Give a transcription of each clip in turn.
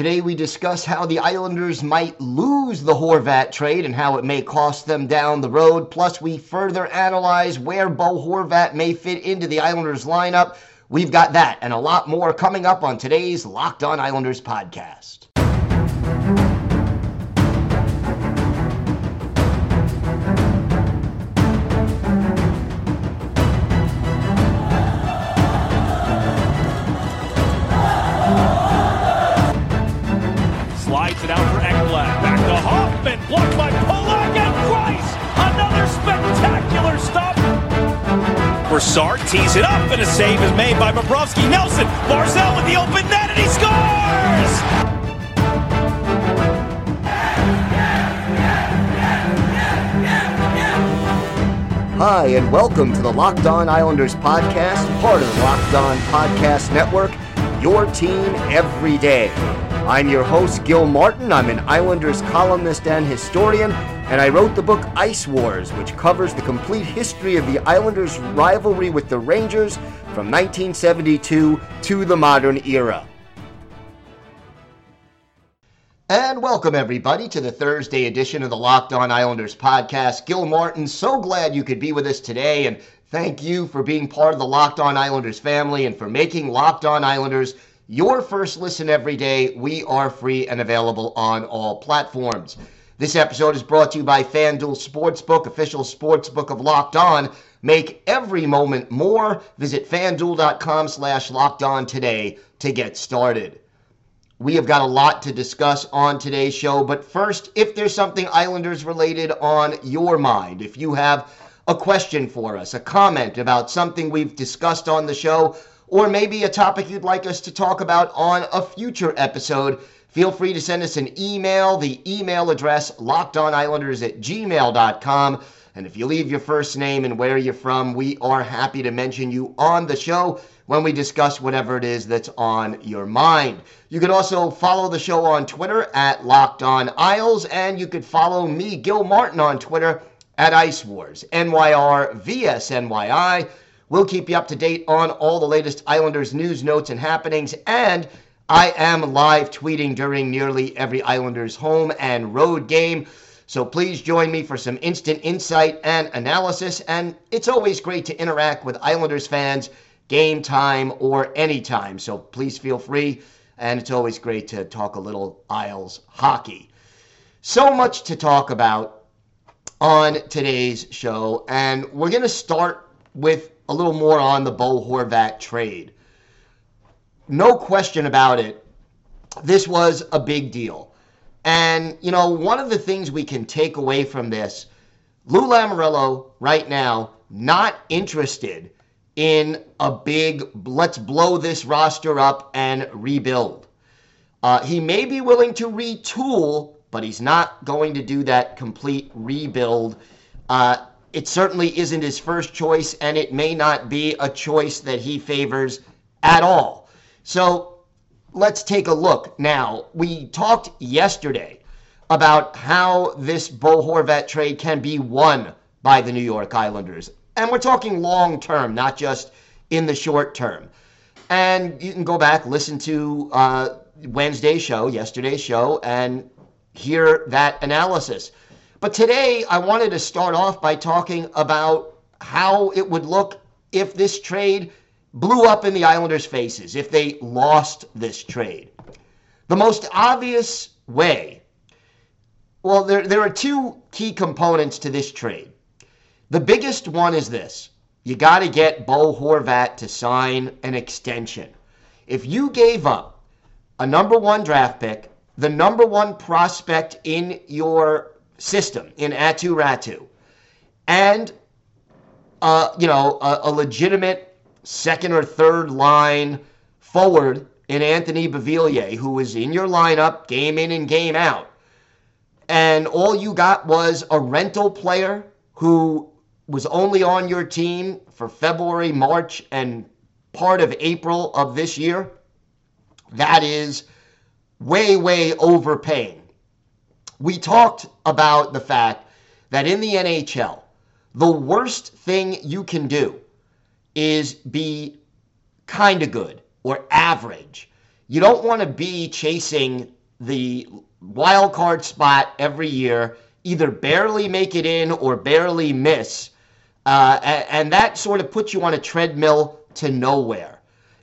Today we discuss how the Islanders might lose the Horvat trade and how it may cost them down the road. Plus, we further analyze where Bo Horvat may fit into the Islanders lineup. We've got that and a lot more coming up on today's Locked On Islanders podcast. Hoffman. Blocked by Polak and Price. Another spectacular stop. Broussard tees it up and a save is made by Bobrovsky. Nelson. Barzal with the open net and he scores! Hi, and welcome to the Locked On Islanders podcast, part of the Locked On Podcast Network, your team every day. I'm your host, Gil Martin. I'm an Islanders columnist and historian, and I wrote the book Ice Wars, which covers the complete history of the Islanders' rivalry with the Rangers from 1972 to the modern era. And welcome, everybody, to the Thursday edition of the Locked On Islanders podcast. Gil Martin, so glad you could be with us today, and thank you for being part of the Locked On Islanders family and for making Locked On Islanders your first listen every day. We are free and available on all platforms. This episode is brought to you by FanDuel Sportsbook, official sportsbook of Locked On. Make every moment more. Visit fanduel.com slash locked on today to get started. We have got a lot to discuss on today's show, but first, if there's something Islanders related on your mind, if you have a question for us, a comment about something we've discussed on the show, or maybe a topic you'd like us to talk about on a future episode, feel free to send us an email. The email address, lockedonislanders at gmail.com. And if you leave your first name and where you're from, we are happy to mention you on the show when we discuss whatever it is that's on your mind. You can also follow the show on Twitter at Locked On Isles, and you could follow me, Gil Martin, on Twitter at Ice Wars, NYR. We'll keep you up to date on all the latest Islanders news, notes, and happenings. And I am live tweeting during nearly every Islanders home and road game. So please join me for some instant insight and analysis. And it's always great to interact with Islanders fans, game time or anytime. So please feel free. And it's always great to talk a little Isles hockey. So much to talk about on today's show. And we're going to start with a little more on the Bo Horvat trade. No question about it, this was a big deal. And, you know, one of the things we can take away from this, Lou Lamoriello right now not interested in a big let's blow this roster up and rebuild. Uh, he may be willing to retool, but he's not going to do that complete rebuild. Uh, it certainly isn't his first choice, and it may not be a choice that he favors at all. So let's take a look. Now, we talked yesterday about how this Bo Horvat trade can be won by the New York Islanders. And we're talking long term, not just in the short term. And you can go back, listen to uh, Wednesday's show, yesterday's show, and hear that analysis. But today, I wanted to start off by talking about how it would look if this trade blew up in the Islanders' faces, if they lost this trade. The most obvious way, well, there, there are two key components to this trade. The biggest one is this you got to get Bo Horvat to sign an extension. If you gave up a number one draft pick, the number one prospect in your system in Aatu Räty, and uh, you know a, a, legitimate second or third line forward in Anthony Beauvillier, who was in your lineup game in and game out, and all you got was a rental player who was only on your team for February, March, and part of April of this year. That is way, way overpaying we talked about the fact that in the NHL, the worst thing you can do is be kind of good or average. You don't want to be chasing the wild card spot every year, either barely make it in or barely miss. Uh, and that sort of puts you on a treadmill to nowhere.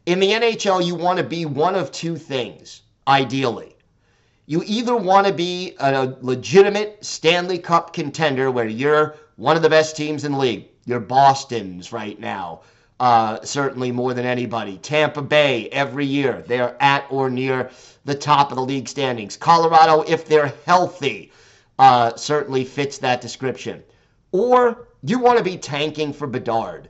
In the NHL, you want to be one of two things, ideally. You either want to be a legitimate Stanley Cup contender where you're one of the best teams in the league. You're Boston's right now uh, certainly more than anybody. Tampa Bay, every year, they're at or near the top of the league standings. Colorado, if they're healthy, uh, certainly fits that description. Or you want to be tanking for Bedard.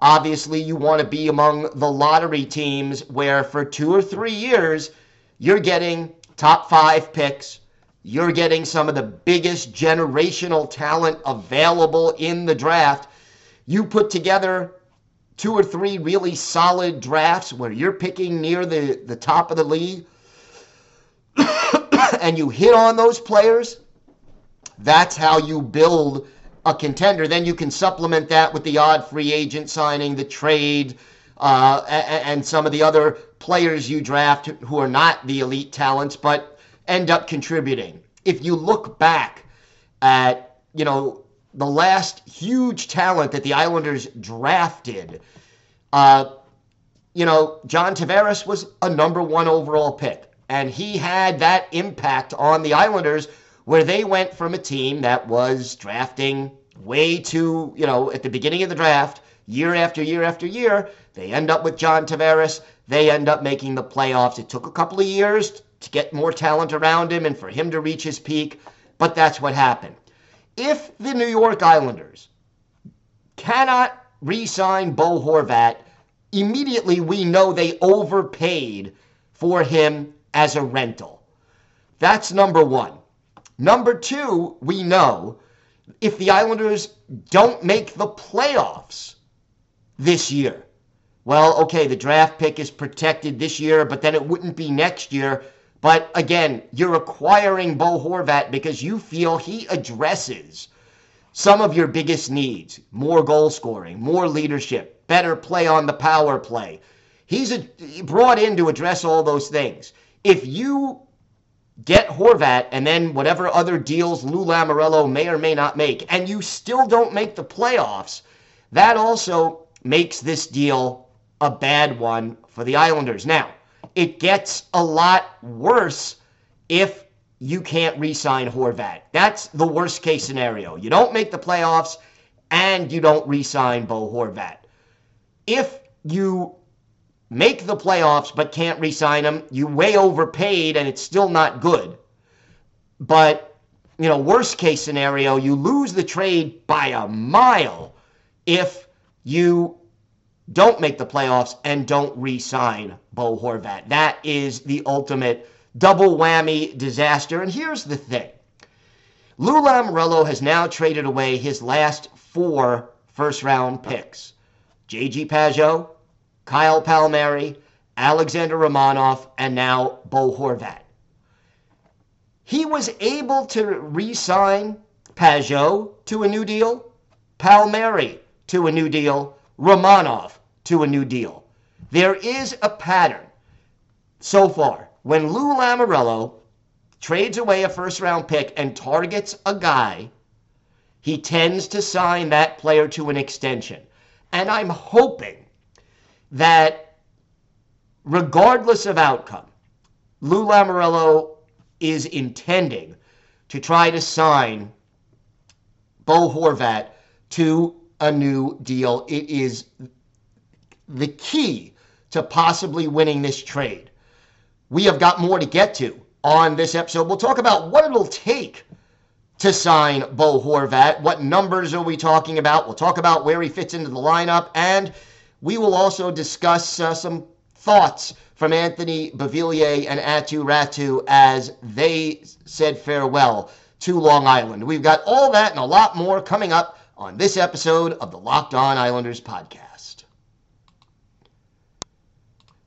Obviously, you want to be among the lottery teams where for two or three years, you're getting top five picks. You're getting some of the biggest generational talent available in the draft. You put together two or three really solid drafts where you're picking near the, the top of the league and you hit on those players, that's how you build a contender. Then you can supplement that with the odd free agent signing, the trade, uh, and, some of the other players you draft who are not the elite talents but end up contributing. If you look back at, you know, the last huge talent that the Islanders drafted. Uh, you know, John Tavares was a number one overall pick, and he had that impact on the Islanders where they went from a team that was drafting way too, you know, at the beginning of the draft, year after year after year. They end up with John Tavares. They end up making the playoffs. It took a couple of years to get more talent around him and for him to reach his peak, but that's what happened if the New York Islanders cannot re sign Bo Horvat, immediately we know they overpaid for him as a rental. That's number one. Number two, we know if the Islanders don't make the playoffs this year, well, okay, the draft pick is protected this year, but then it wouldn't be next year but again, you're acquiring Bo Horvat because you feel he addresses some of your biggest needs more goal scoring, more leadership, better play on the power play. He's a, brought in to address all those things. If you get Horvat and then whatever other deals Lou Lamoriello may or may not make, and you still don't make the playoffs, that also makes this deal a bad one for the Islanders. Now, it gets a lot worse if you can't re-sign Horvat. That's the worst case scenario. You don't make the playoffs and you don't re-sign Bo Horvat. If you make the playoffs but can't re-sign him, you way overpaid and it's still not good. But you know, worst case scenario, you lose the trade by a mile if you don't make the playoffs and don't re sign Bo Horvat. That is the ultimate double whammy disaster. And here's the thing Lou Lamoriello has now traded away his last four first round picks J.G. Pageau, Kyle Palmieri, Alexander Romanov, and now Bo Horvat. He was able to re sign Pageau to a new deal, Palmieri to a new deal, Romanov to a new deal. There is a pattern so far. When Lou Lamoriello trades away a first round pick and targets a guy, he tends to sign that player to an extension. And I'm hoping that regardless of outcome, Lou Lamoriello is intending to try to sign Bo Horvat to a new deal. It is the key to possibly winning this trade. We have got more to get to on this episode. We'll talk about what it'll take to sign Bo Horvat. What numbers are we talking about? We'll talk about where he fits into the lineup, and we will also discuss uh, some thoughts from Anthony Beauvillier and Aatu Räty as they said farewell to Long Island. We've got all that and a lot more coming up on this episode of the Locked On Islanders podcast.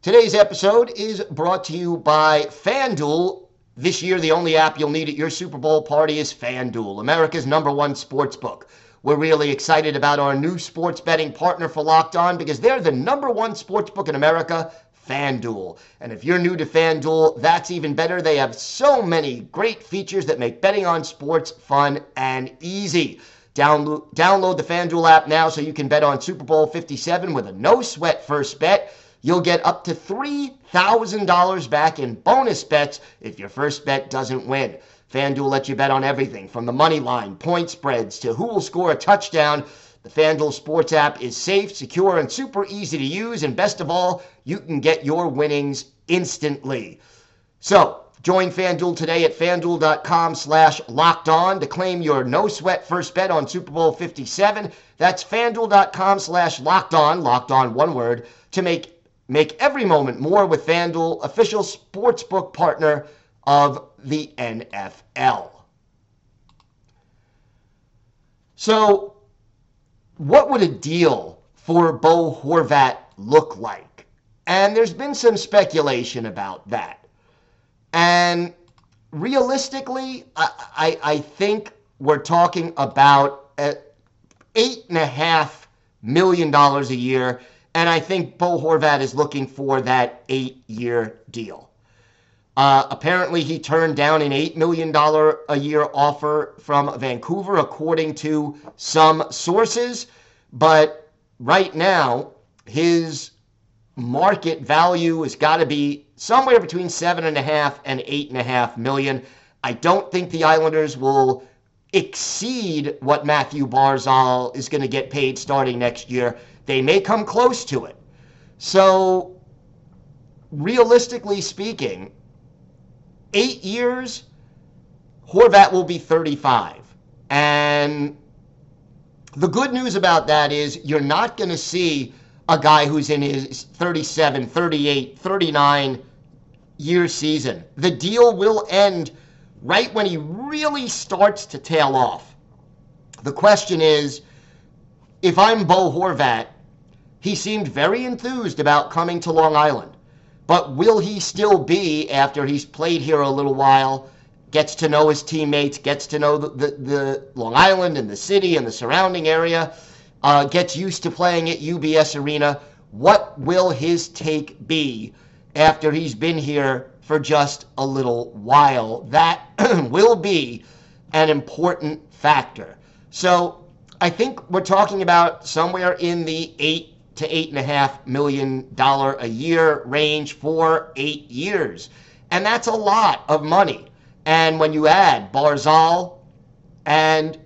Today's episode is brought to you by FanDuel. This year, the only app you'll need at your Super Bowl party is FanDuel, America's number one sports book. We're really excited about our new sports betting partner for Locked On because they're the number one sports book in America, FanDuel. And if you're new to FanDuel, that's even better. They have so many great features that make betting on sports fun and easy. Download, download the FanDuel app now so you can bet on Super Bowl 57 with a no sweat first bet. You'll get up to $3,000 back in bonus bets if your first bet doesn't win. FanDuel lets you bet on everything from the money line, point spreads, to who will score a touchdown. The FanDuel Sports app is safe, secure, and super easy to use. And best of all, you can get your winnings instantly. So, join FanDuel today at fanduel.com slash locked on to claim your no sweat first bet on Super Bowl 57. That's fanduel.com slash locked on, locked on one word, to make Make every moment more with FanDuel, official sportsbook partner of the NFL. So, what would a deal for Bo Horvat look like? And there's been some speculation about that. And realistically, I, I, I think we're talking about eight and a half million dollars a year and I think Bo Horvat is looking for that eight year deal. Uh, apparently, he turned down an $8 million a year offer from Vancouver, according to some sources. But right now, his market value has got to be somewhere between seven and a half and eight and a half million. I don't think the Islanders will exceed what Matthew Barzal is going to get paid starting next year. They may come close to it. So, realistically speaking, eight years, Horvat will be 35. And the good news about that is you're not going to see a guy who's in his 37, 38, 39 year season. The deal will end right when he really starts to tail off. The question is if I'm Bo Horvat, he seemed very enthused about coming to Long Island. But will he still be after he's played here a little while, gets to know his teammates, gets to know the, the, the Long Island and the city and the surrounding area, uh, gets used to playing at UBS Arena? What will his take be after he's been here for just a little while? That will be an important factor. So I think we're talking about somewhere in the eight to eight and a half million dollar a year range for eight years. And that's a lot of money. And when you add Barzal and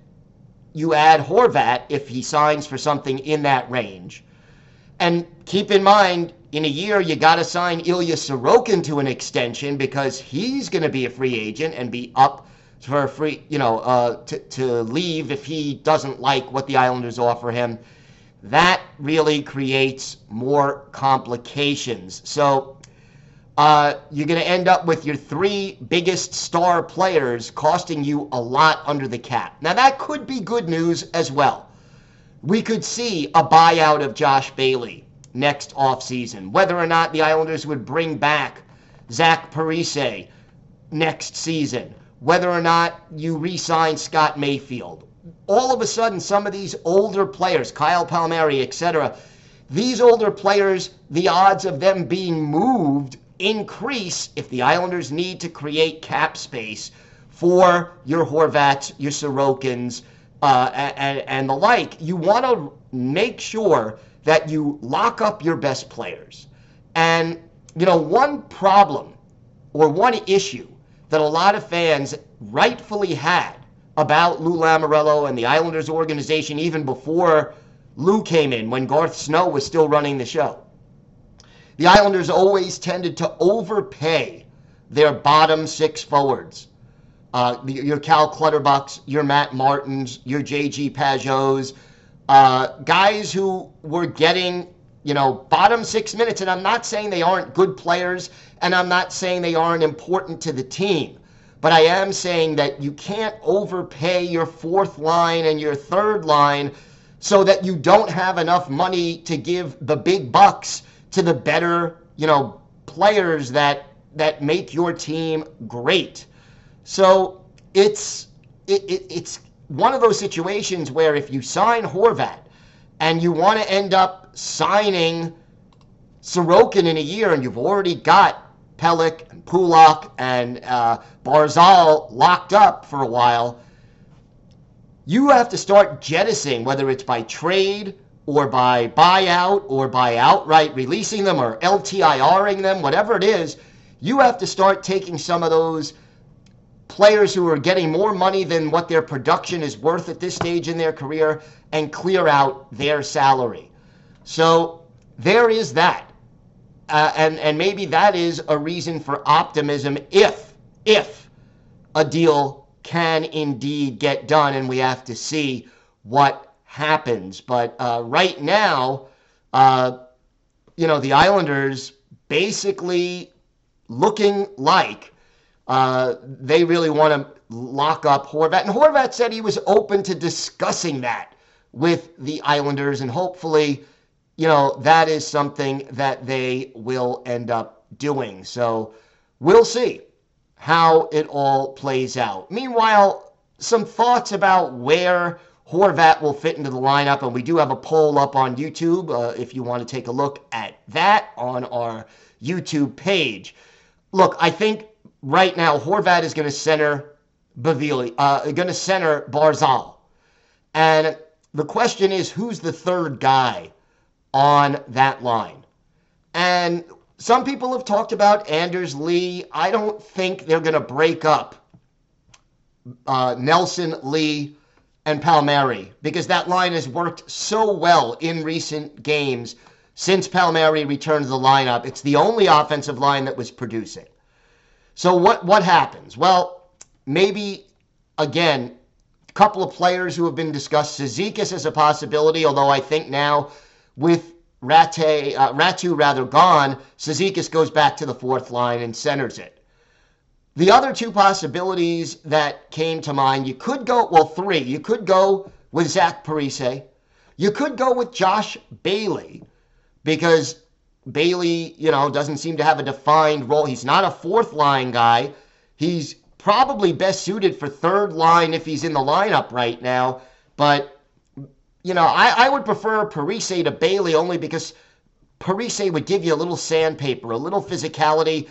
you add Horvat if he signs for something in that range. And keep in mind, in a year, you got to sign Ilya Sorokin to an extension because he's going to be a free agent and be up for free, you know, uh, to, to leave if he doesn't like what the Islanders offer him. That really creates more complications. So uh, you're going to end up with your three biggest star players costing you a lot under the cap. Now, that could be good news as well. We could see a buyout of Josh Bailey next offseason. Whether or not the Islanders would bring back Zach Parise next season whether or not you re sign Scott Mayfield. All of a sudden, some of these older players, Kyle Palmieri, etc., these older players, the odds of them being moved increase if the Islanders need to create cap space for your Horvats, your Sorokins, uh, and, and the like. You want to make sure that you lock up your best players. And, you know, one problem or one issue that a lot of fans rightfully had about Lou Lamoriello and the Islanders organization even before Lou came in, when Garth Snow was still running the show. The Islanders always tended to overpay their bottom six forwards. Uh, your Cal Clutterbucks, your Matt Martins, your JG Pageaus, uh, guys who were getting you know, bottom six minutes. And I'm not saying they aren't good players, and I'm not saying they aren't important to the team. But I am saying that you can't overpay your fourth line and your third line so that you don't have enough money to give the big bucks to the better, you know, players that that make your team great. So it's it, it, it's one of those situations where if you sign Horvat and you want to end up signing Sorokin in a year and you've already got Pelech and Pulock and uh, Barzal locked up for a while, you have to start jettisoning, whether it's by trade or by buyout or by outright releasing them or LTIRing them, whatever it is, you have to start taking some of those players who are getting more money than what their production is worth at this stage in their career and clear out their salary. So there is that. Uh, and, and maybe that is a reason for optimism if, if a deal can indeed get done and we have to see what happens. But uh, right now, uh, you know, the Islanders basically looking like uh, they really want to lock up Horvat. And Horvat said he was open to discussing that with the Islanders, and hopefully, you know, that is something that they will end up doing. So we'll see how it all plays out. Meanwhile, some thoughts about where Horvat will fit into the lineup, and we do have a poll up on YouTube uh, if you want to take a look at that on our YouTube page. Look, I think right now Horvat is going to center Bavili, uh, going to center Barzal, and the question is who's the third guy on that line? And some people have talked about Anders Lee. I don't think they're going to break up uh, Nelson Lee and Palmieri because that line has worked so well in recent games since Palmieri returned to the lineup. It's the only offensive line that was producing. So what what happens? Well, maybe again, a couple of players who have been discussed. Cizikas is a possibility, although I think now with Rate, uh, Räty rather gone, Cizikas goes back to the fourth line and centers it. The other two possibilities that came to mind, you could go, well, three. You could go with Zach Parise. You could go with Josh Bailey because Bailey, you know, doesn't seem to have a defined role. He's not a fourth line guy. He's probably best suited for third line if he's in the lineup right now. But, you know, I, I would prefer Parise to Bailey only because Parise would give you a little sandpaper, a little physicality.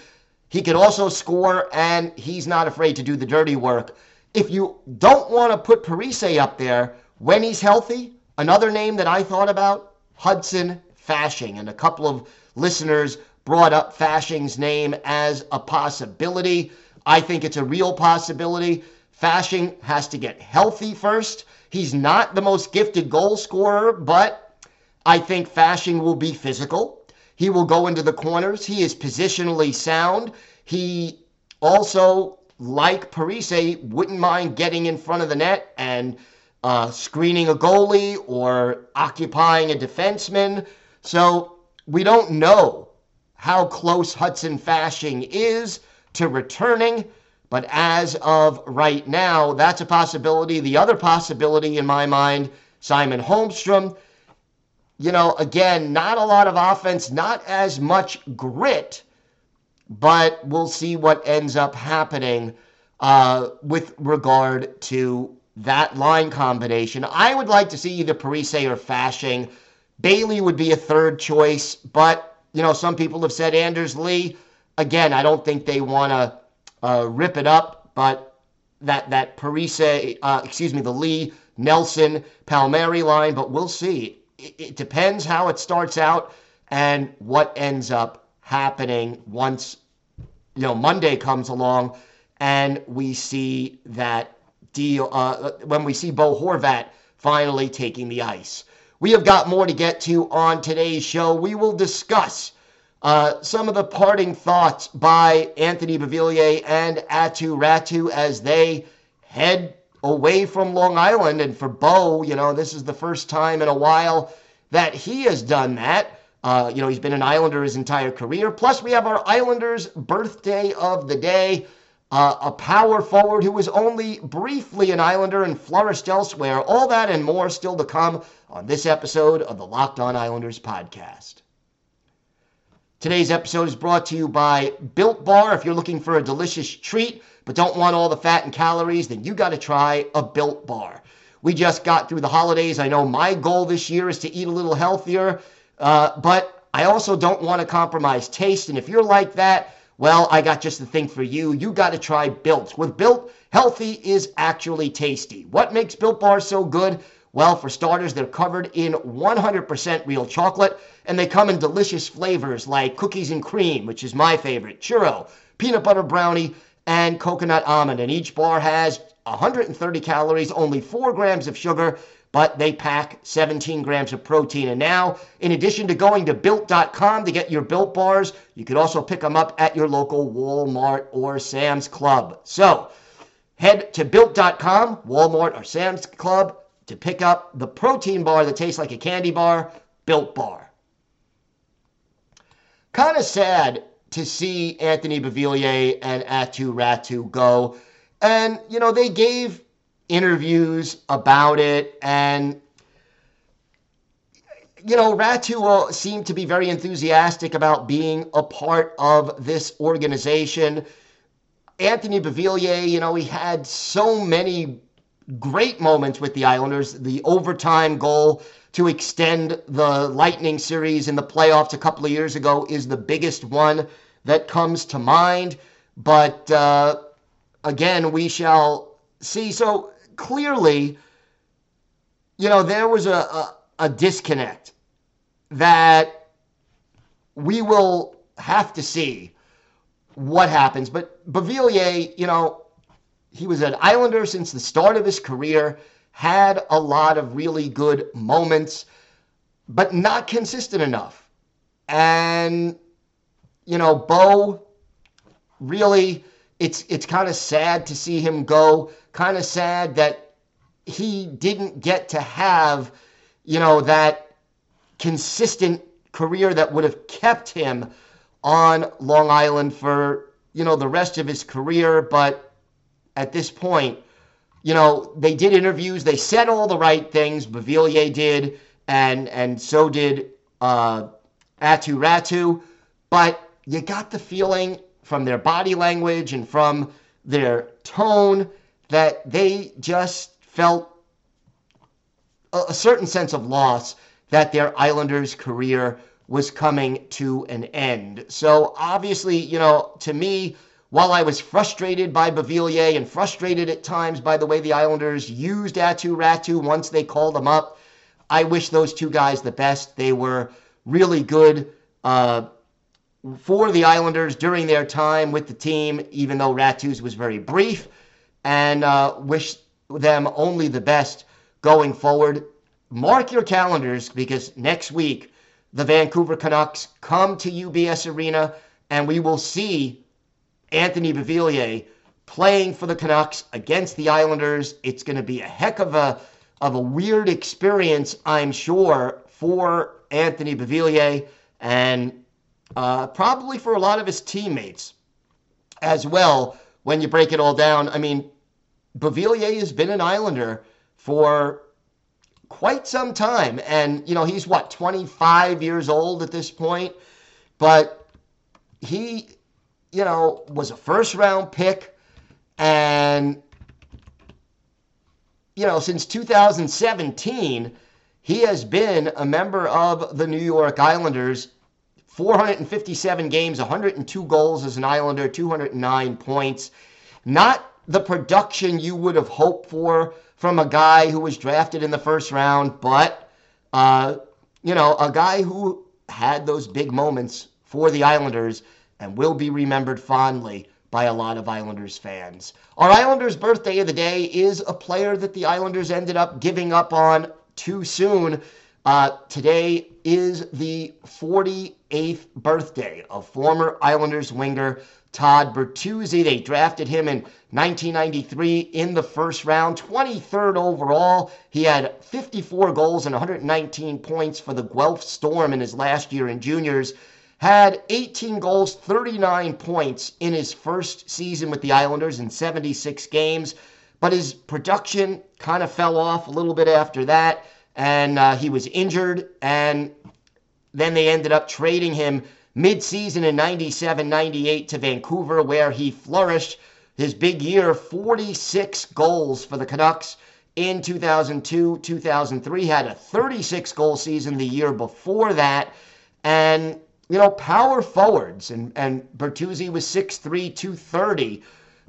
He can also score, and he's not afraid to do the dirty work. If you don't want to put Parise up there when he's healthy, another name that I thought about, Hudson Fasching. And a couple of listeners brought up Fasching's name as a possibility. I think it's a real possibility. Fasching has to get healthy first. He's not the most gifted goal scorer, but I think Fasching will be physical. He will go into the corners. He is positionally sound. He also, like Parise, wouldn't mind getting in front of the net and uh, screening a goalie or occupying a defenseman. So we don't know how close Hudson Fasching is to returning. But as of right now, that's a possibility. The other possibility in my mind, Simon Holmstrom you know, again, not a lot of offense, not as much grit, but we'll see what ends up happening uh, with regard to that line combination. I would like to see either Parise or Fasching. Bailey would be a third choice, but, you know, some people have said Anders Lee. Again, I don't think they want to uh, rip it up, but that, that Parise, uh, excuse me, the Lee, Nelson, Palmieri line, but we'll see it depends how it starts out and what ends up happening once you know Monday comes along and we see that deal uh, when we see Bo Horvat finally taking the ice. We have got more to get to on today's show. We will discuss uh, some of the parting thoughts by Anthony Beauvillier and Aatu Räty as they head away from Long Island. And for Bo, you know, this is the first time in a while that he has done that. Uh, you know, he's been an Islander his entire career. Plus, we have our Islanders' birthday of the day. Uh, a power forward who was only briefly an Islander and flourished elsewhere. All that and more still to come on this episode of the Locked On Islanders podcast. Today's episode is brought to you by Built Bar. If you're looking for a delicious treat but don't want all the fat and calories, then you got to try a Built Bar. We just got through the holidays. I know my goal this year is to eat a little healthier, uh, but I also don't want to compromise taste. And if you're like that, well, I got just the thing for you. You got to try Built. With Built, healthy is actually tasty. What makes Built Bars so good? Well, for starters, they're covered in 100% real chocolate, and they come in delicious flavors like cookies and cream, which is my favorite, churro, peanut butter brownie, and coconut almond. And each bar has 130 calories, only 4 grams of sugar, but they pack 17 grams of protein. And now, in addition to going to built.com to get your built bars, you could also pick them up at your local Walmart or Sam's Club. So, head to built.com, Walmart or Sam's Club to pick up the protein bar that tastes like a candy bar, Built Bar. Kind of sad to see Anthony Beauvillier and Aatu Räty go. And, you know, they gave interviews about it and you know, Räty seemed to be very enthusiastic about being a part of this organization. Anthony Beauvillier, you know, he had so many great moments with the Islanders. The overtime goal to extend the Lightning series in the playoffs a couple of years ago is the biggest one that comes to mind. But uh, again, we shall see. So clearly, you know, there was a, a, a disconnect that we will have to see what happens. But Beauvillier, you know, he was an Islander since the start of his career, had a lot of really good moments, but not consistent enough. And, you know, Bo really, it's, it's kind of sad to see him go, kind of sad that he didn't get to have, you know, that consistent career that would have kept him on Long Island for, you know, the rest of his career. But at this point. You know, they did interviews. They said all the right things. Beauvillier did, and and so did uh, Aatu Räty. But you got the feeling from their body language and from their tone that they just felt a, a certain sense of loss that their Islanders career was coming to an end. So obviously, you know, to me, while I was frustrated by Beauvillier and frustrated at times by the way the Islanders used Aatu Räty once they called him up, I wish those two guys the best. They were really good uh, for the Islanders during their time with the team, even though Räty's was very brief, and uh, wish them only the best going forward. Mark your calendars because next week the Vancouver Canucks come to UBS Arena and we will see Anthony Beauvillier playing for the Canucks against the Islanders. It's going to be a heck of a of a weird experience, I'm sure, for Anthony Beauvillier and uh, probably for a lot of his teammates as well. When you break it all down, I mean, Beauvillier has been an Islander for quite some time, and you know he's what 25 years old at this point, but he you know, was a first round pick. And, you know, since 2017, he has been a member of the New York Islanders. 457 games, 102 goals as an Islander, 209 points. Not the production you would have hoped for from a guy who was drafted in the first round, but, uh, you know, a guy who had those big moments for the Islanders and will be remembered fondly by a lot of Islanders fans. Our Islanders' birthday of the day is a player that the Islanders ended up giving up on too soon. Uh, today is the 48th birthday of former Islanders winger Todd Bertuzzi. They drafted him in 1993 in the first round, 23rd overall. He had 54 goals and 119 points for the Guelph Storm in his last year in juniors had 18 goals, 39 points in his first season with the Islanders in 76 games, but his production kind of fell off a little bit after that, and uh, he was injured, and then they ended up trading him mid-season in 97 98 to Vancouver, where he flourished. His big year 46 goals for the Canucks in 2002 2003, had a 36 goal season the year before that And, you know, power forwards, and, and Bertuzzi was 6'3, 230.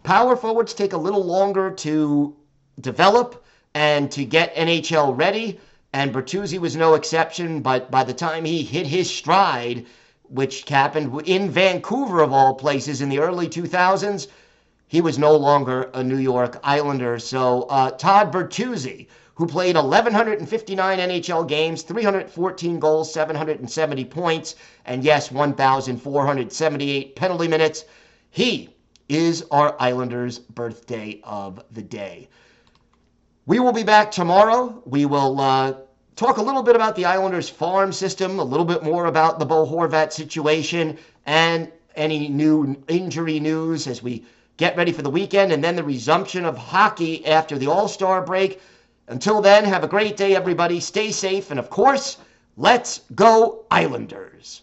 Power forwards take a little longer to develop and to get NHL ready. And Bertuzzi was no exception, but by the time he hit his stride, which happened in Vancouver of all places in the early 2000s, he was no longer a New York Islander. So uh, Todd Bertuzzi, who played 1,159 NHL games, 314 goals, 770 points, and yes, 1,478 penalty minutes, he is our Islanders' birthday of the day. We will be back tomorrow. We will uh, talk a little bit about the Islanders' farm system, a little bit more about the Bo Horvat situation, and any new injury news as we get ready for the weekend and then the resumption of hockey after the All Star break. Until then, have a great day, everybody. Stay safe, and of course, let's go, Islanders.